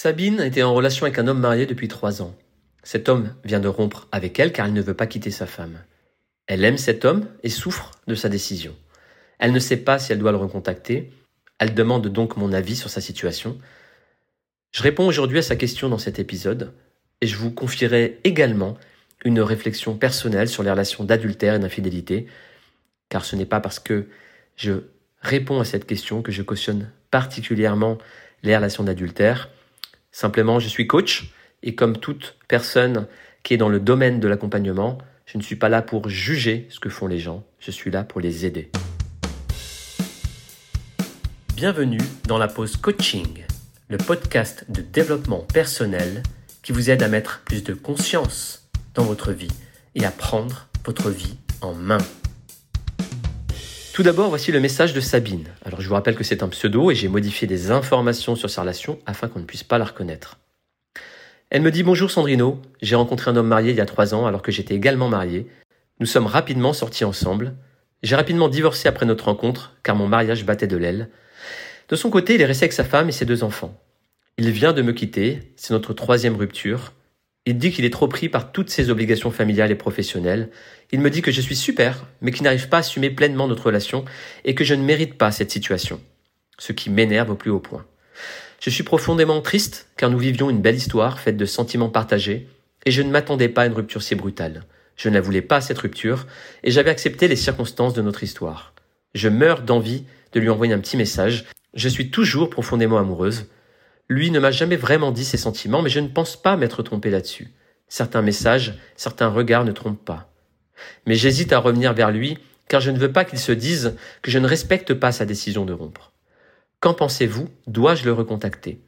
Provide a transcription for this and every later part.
Sabine était en relation avec un homme marié depuis trois ans. Cet homme vient de rompre avec elle car il ne veut pas quitter sa femme. Elle aime cet homme et souffre de sa décision. Elle ne sait pas si elle doit le recontacter. Elle demande donc mon avis sur sa situation. Je réponds aujourd'hui à sa question dans cet épisode et je vous confierai également une réflexion personnelle sur les relations d'adultère et d'infidélité, car ce n'est pas parce que je réponds à cette question que je cautionne particulièrement les relations d'adultère. Simplement, je suis coach et comme toute personne qui est dans le domaine de l'accompagnement, je ne suis pas là pour juger ce que font les gens, je suis là pour les aider. Bienvenue dans la pause coaching, le podcast de développement personnel qui vous aide à mettre plus de conscience dans votre vie et à prendre votre vie en main. Tout d'abord, voici le message de Sabine. Alors je vous rappelle que c'est un pseudo et j'ai modifié des informations sur sa relation afin qu'on ne puisse pas la reconnaître. Elle me dit bonjour Sandrino, j'ai rencontré un homme marié il y a trois ans alors que j'étais également marié. Nous sommes rapidement sortis ensemble. J'ai rapidement divorcé après notre rencontre car mon mariage battait de l'aile. De son côté, il est resté avec sa femme et ses deux enfants. Il vient de me quitter, c'est notre troisième rupture. Il dit qu'il est trop pris par toutes ses obligations familiales et professionnelles. Il me dit que je suis super, mais qu'il n'arrive pas à assumer pleinement notre relation et que je ne mérite pas cette situation. Ce qui m'énerve au plus haut point. Je suis profondément triste car nous vivions une belle histoire faite de sentiments partagés et je ne m'attendais pas à une rupture si brutale. Je ne la voulais pas cette rupture et j'avais accepté les circonstances de notre histoire. Je meurs d'envie de lui envoyer un petit message. Je suis toujours profondément amoureuse. Lui ne m'a jamais vraiment dit ses sentiments, mais je ne pense pas m'être trompé là-dessus. Certains messages, certains regards ne trompent pas. Mais j'hésite à revenir vers lui, car je ne veux pas qu'il se dise que je ne respecte pas sa décision de rompre. Qu'en pensez-vous? Dois-je le recontacter?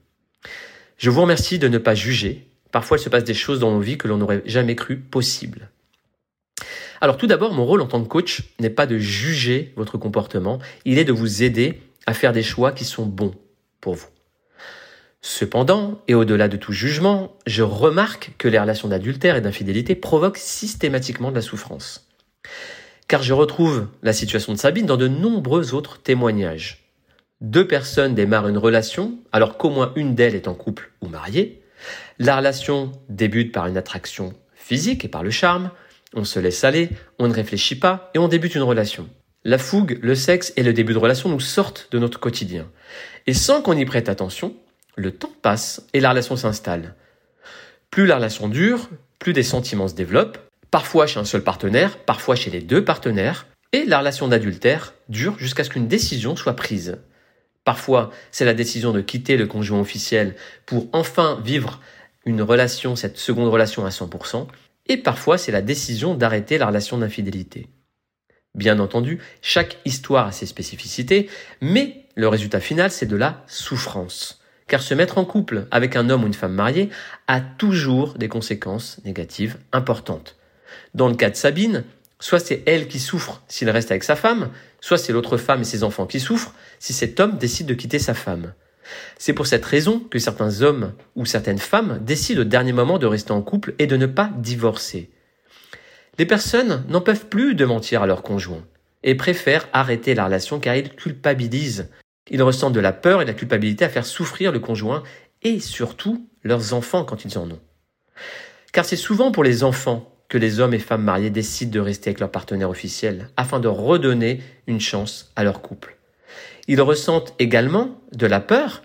Je vous remercie de ne pas juger. Parfois, il se passe des choses dans nos vies que l'on n'aurait jamais cru possibles. Alors tout d'abord, mon rôle en tant que coach n'est pas de juger votre comportement, il est de vous aider à faire des choix qui sont bons pour vous. Cependant, et au-delà de tout jugement, je remarque que les relations d'adultère et d'infidélité provoquent systématiquement de la souffrance. Car je retrouve la situation de Sabine dans de nombreux autres témoignages. Deux personnes démarrent une relation alors qu'au moins une d'elles est en couple ou mariée. La relation débute par une attraction physique et par le charme. On se laisse aller, on ne réfléchit pas et on débute une relation. La fougue, le sexe et le début de relation nous sortent de notre quotidien. Et sans qu'on y prête attention, le temps passe et la relation s'installe. Plus la relation dure, plus des sentiments se développent, parfois chez un seul partenaire, parfois chez les deux partenaires, et la relation d'adultère dure jusqu'à ce qu'une décision soit prise. Parfois, c'est la décision de quitter le conjoint officiel pour enfin vivre une relation, cette seconde relation à 100%, et parfois c'est la décision d'arrêter la relation d'infidélité. Bien entendu, chaque histoire a ses spécificités, mais le résultat final, c'est de la souffrance car se mettre en couple avec un homme ou une femme mariée a toujours des conséquences négatives importantes. Dans le cas de Sabine, soit c'est elle qui souffre s'il reste avec sa femme, soit c'est l'autre femme et ses enfants qui souffrent si cet homme décide de quitter sa femme. C'est pour cette raison que certains hommes ou certaines femmes décident au dernier moment de rester en couple et de ne pas divorcer. Les personnes n'en peuvent plus de mentir à leur conjoint et préfèrent arrêter la relation car ils culpabilisent ils ressentent de la peur et de la culpabilité à faire souffrir le conjoint et surtout leurs enfants quand ils en ont. Car c'est souvent pour les enfants que les hommes et femmes mariés décident de rester avec leur partenaire officiel afin de redonner une chance à leur couple. Ils ressentent également de la peur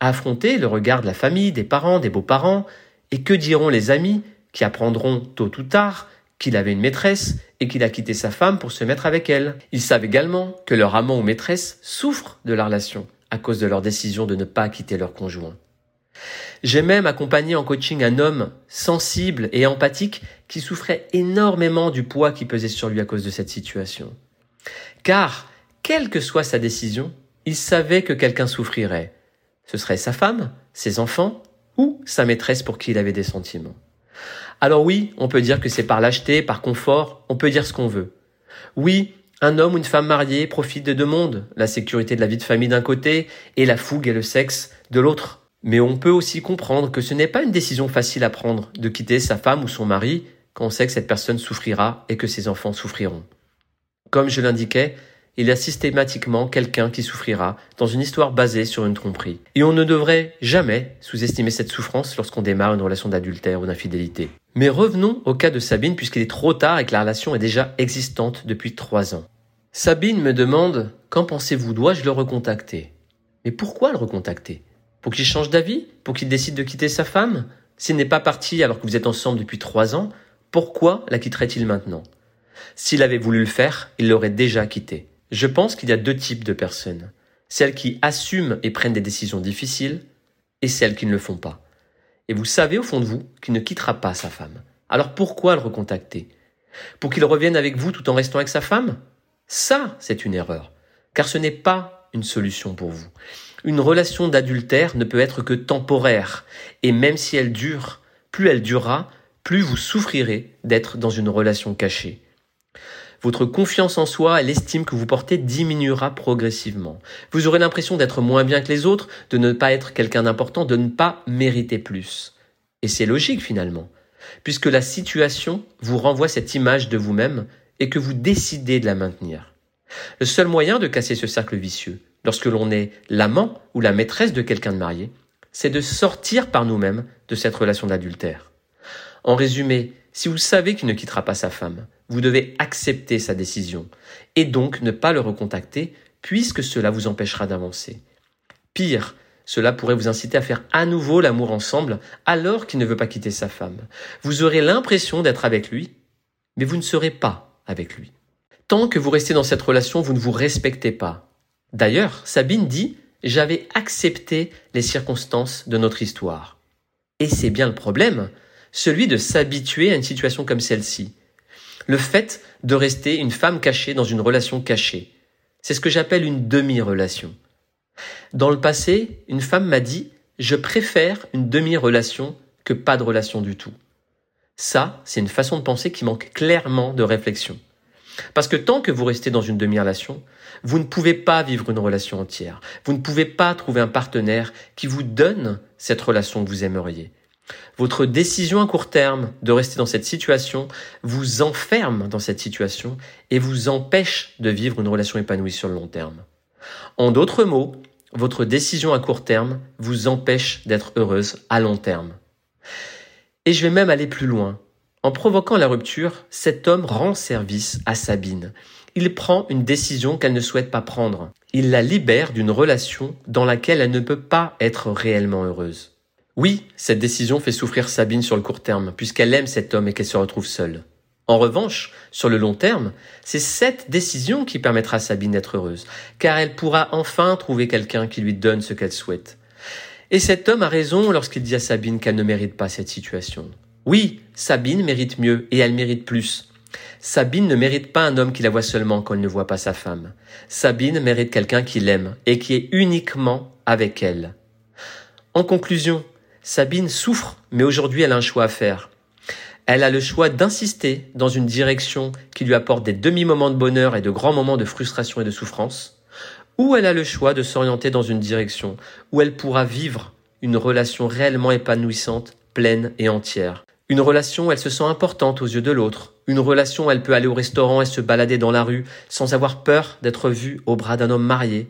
à affronter le regard de la famille, des parents, des beaux-parents, et que diront les amis qui apprendront tôt ou tard qu'il avait une maîtresse et qu'il a quitté sa femme pour se mettre avec elle. Ils savent également que leur amant ou maîtresse souffre de la relation à cause de leur décision de ne pas quitter leur conjoint. J'ai même accompagné en coaching un homme sensible et empathique qui souffrait énormément du poids qui pesait sur lui à cause de cette situation. Car, quelle que soit sa décision, il savait que quelqu'un souffrirait. Ce serait sa femme, ses enfants ou sa maîtresse pour qui il avait des sentiments. Alors oui, on peut dire que c'est par lâcheté, par confort, on peut dire ce qu'on veut. Oui, un homme ou une femme mariée profite de deux mondes, la sécurité de la vie de famille d'un côté et la fougue et le sexe de l'autre. Mais on peut aussi comprendre que ce n'est pas une décision facile à prendre de quitter sa femme ou son mari quand on sait que cette personne souffrira et que ses enfants souffriront. Comme je l'indiquais, il y a systématiquement quelqu'un qui souffrira dans une histoire basée sur une tromperie. Et on ne devrait jamais sous-estimer cette souffrance lorsqu'on démarre une relation d'adultère ou d'infidélité. Mais revenons au cas de Sabine puisqu'il est trop tard et que la relation est déjà existante depuis trois ans. Sabine me demande Qu'en pensez-vous? Dois-je le recontacter? Mais pourquoi le recontacter? Pour qu'il change d'avis? Pour qu'il décide de quitter sa femme? S'il n'est pas parti alors que vous êtes ensemble depuis trois ans, pourquoi la quitterait-il maintenant? S'il avait voulu le faire, il l'aurait déjà quitté. Je pense qu'il y a deux types de personnes. Celles qui assument et prennent des décisions difficiles et celles qui ne le font pas. Et vous savez au fond de vous qu'il ne quittera pas sa femme. Alors pourquoi le recontacter? Pour qu'il revienne avec vous tout en restant avec sa femme? Ça, c'est une erreur. Car ce n'est pas une solution pour vous. Une relation d'adultère ne peut être que temporaire. Et même si elle dure, plus elle durera, plus vous souffrirez d'être dans une relation cachée votre confiance en soi et l'estime que vous portez diminuera progressivement. Vous aurez l'impression d'être moins bien que les autres, de ne pas être quelqu'un d'important, de ne pas mériter plus. Et c'est logique finalement, puisque la situation vous renvoie cette image de vous-même et que vous décidez de la maintenir. Le seul moyen de casser ce cercle vicieux, lorsque l'on est l'amant ou la maîtresse de quelqu'un de marié, c'est de sortir par nous-mêmes de cette relation d'adultère. En résumé, si vous savez qu'il ne quittera pas sa femme, vous devez accepter sa décision et donc ne pas le recontacter puisque cela vous empêchera d'avancer. Pire, cela pourrait vous inciter à faire à nouveau l'amour ensemble alors qu'il ne veut pas quitter sa femme. Vous aurez l'impression d'être avec lui, mais vous ne serez pas avec lui. Tant que vous restez dans cette relation, vous ne vous respectez pas. D'ailleurs, Sabine dit J'avais accepté les circonstances de notre histoire. Et c'est bien le problème, celui de s'habituer à une situation comme celle-ci le fait de rester une femme cachée dans une relation cachée. C'est ce que j'appelle une demi-relation. Dans le passé, une femme m'a dit je préfère une demi-relation que pas de relation du tout. Ça, c'est une façon de penser qui manque clairement de réflexion. Parce que tant que vous restez dans une demi-relation, vous ne pouvez pas vivre une relation entière. Vous ne pouvez pas trouver un partenaire qui vous donne cette relation que vous aimeriez. Votre décision à court terme de rester dans cette situation vous enferme dans cette situation et vous empêche de vivre une relation épanouie sur le long terme. En d'autres mots, votre décision à court terme vous empêche d'être heureuse à long terme. Et je vais même aller plus loin. En provoquant la rupture, cet homme rend service à Sabine. Il prend une décision qu'elle ne souhaite pas prendre. Il la libère d'une relation dans laquelle elle ne peut pas être réellement heureuse. Oui, cette décision fait souffrir Sabine sur le court terme, puisqu'elle aime cet homme et qu'elle se retrouve seule. En revanche, sur le long terme, c'est cette décision qui permettra à Sabine d'être heureuse, car elle pourra enfin trouver quelqu'un qui lui donne ce qu'elle souhaite. Et cet homme a raison lorsqu'il dit à Sabine qu'elle ne mérite pas cette situation. Oui, Sabine mérite mieux et elle mérite plus. Sabine ne mérite pas un homme qui la voit seulement quand elle ne voit pas sa femme. Sabine mérite quelqu'un qui l'aime et qui est uniquement avec elle. En conclusion, Sabine souffre, mais aujourd'hui elle a un choix à faire. Elle a le choix d'insister dans une direction qui lui apporte des demi-moments de bonheur et de grands moments de frustration et de souffrance, ou elle a le choix de s'orienter dans une direction où elle pourra vivre une relation réellement épanouissante, pleine et entière. Une relation où elle se sent importante aux yeux de l'autre. Une relation où elle peut aller au restaurant et se balader dans la rue sans avoir peur d'être vue au bras d'un homme marié.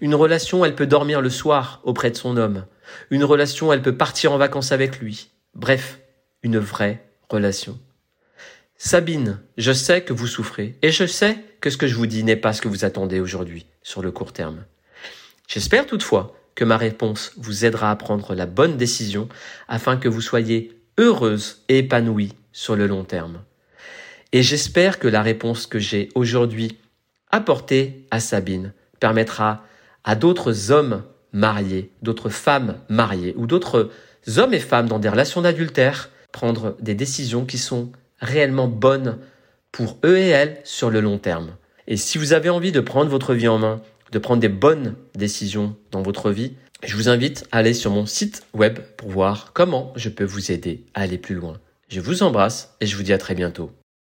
Une relation où elle peut dormir le soir auprès de son homme. Une relation, elle peut partir en vacances avec lui. Bref, une vraie relation. Sabine, je sais que vous souffrez et je sais que ce que je vous dis n'est pas ce que vous attendez aujourd'hui sur le court terme. J'espère toutefois que ma réponse vous aidera à prendre la bonne décision afin que vous soyez heureuse et épanouie sur le long terme. Et j'espère que la réponse que j'ai aujourd'hui apportée à Sabine permettra à d'autres hommes mariés, d'autres femmes mariées ou d'autres hommes et femmes dans des relations d'adultère prendre des décisions qui sont réellement bonnes pour eux et elles sur le long terme. Et si vous avez envie de prendre votre vie en main, de prendre des bonnes décisions dans votre vie, je vous invite à aller sur mon site web pour voir comment je peux vous aider à aller plus loin. Je vous embrasse et je vous dis à très bientôt.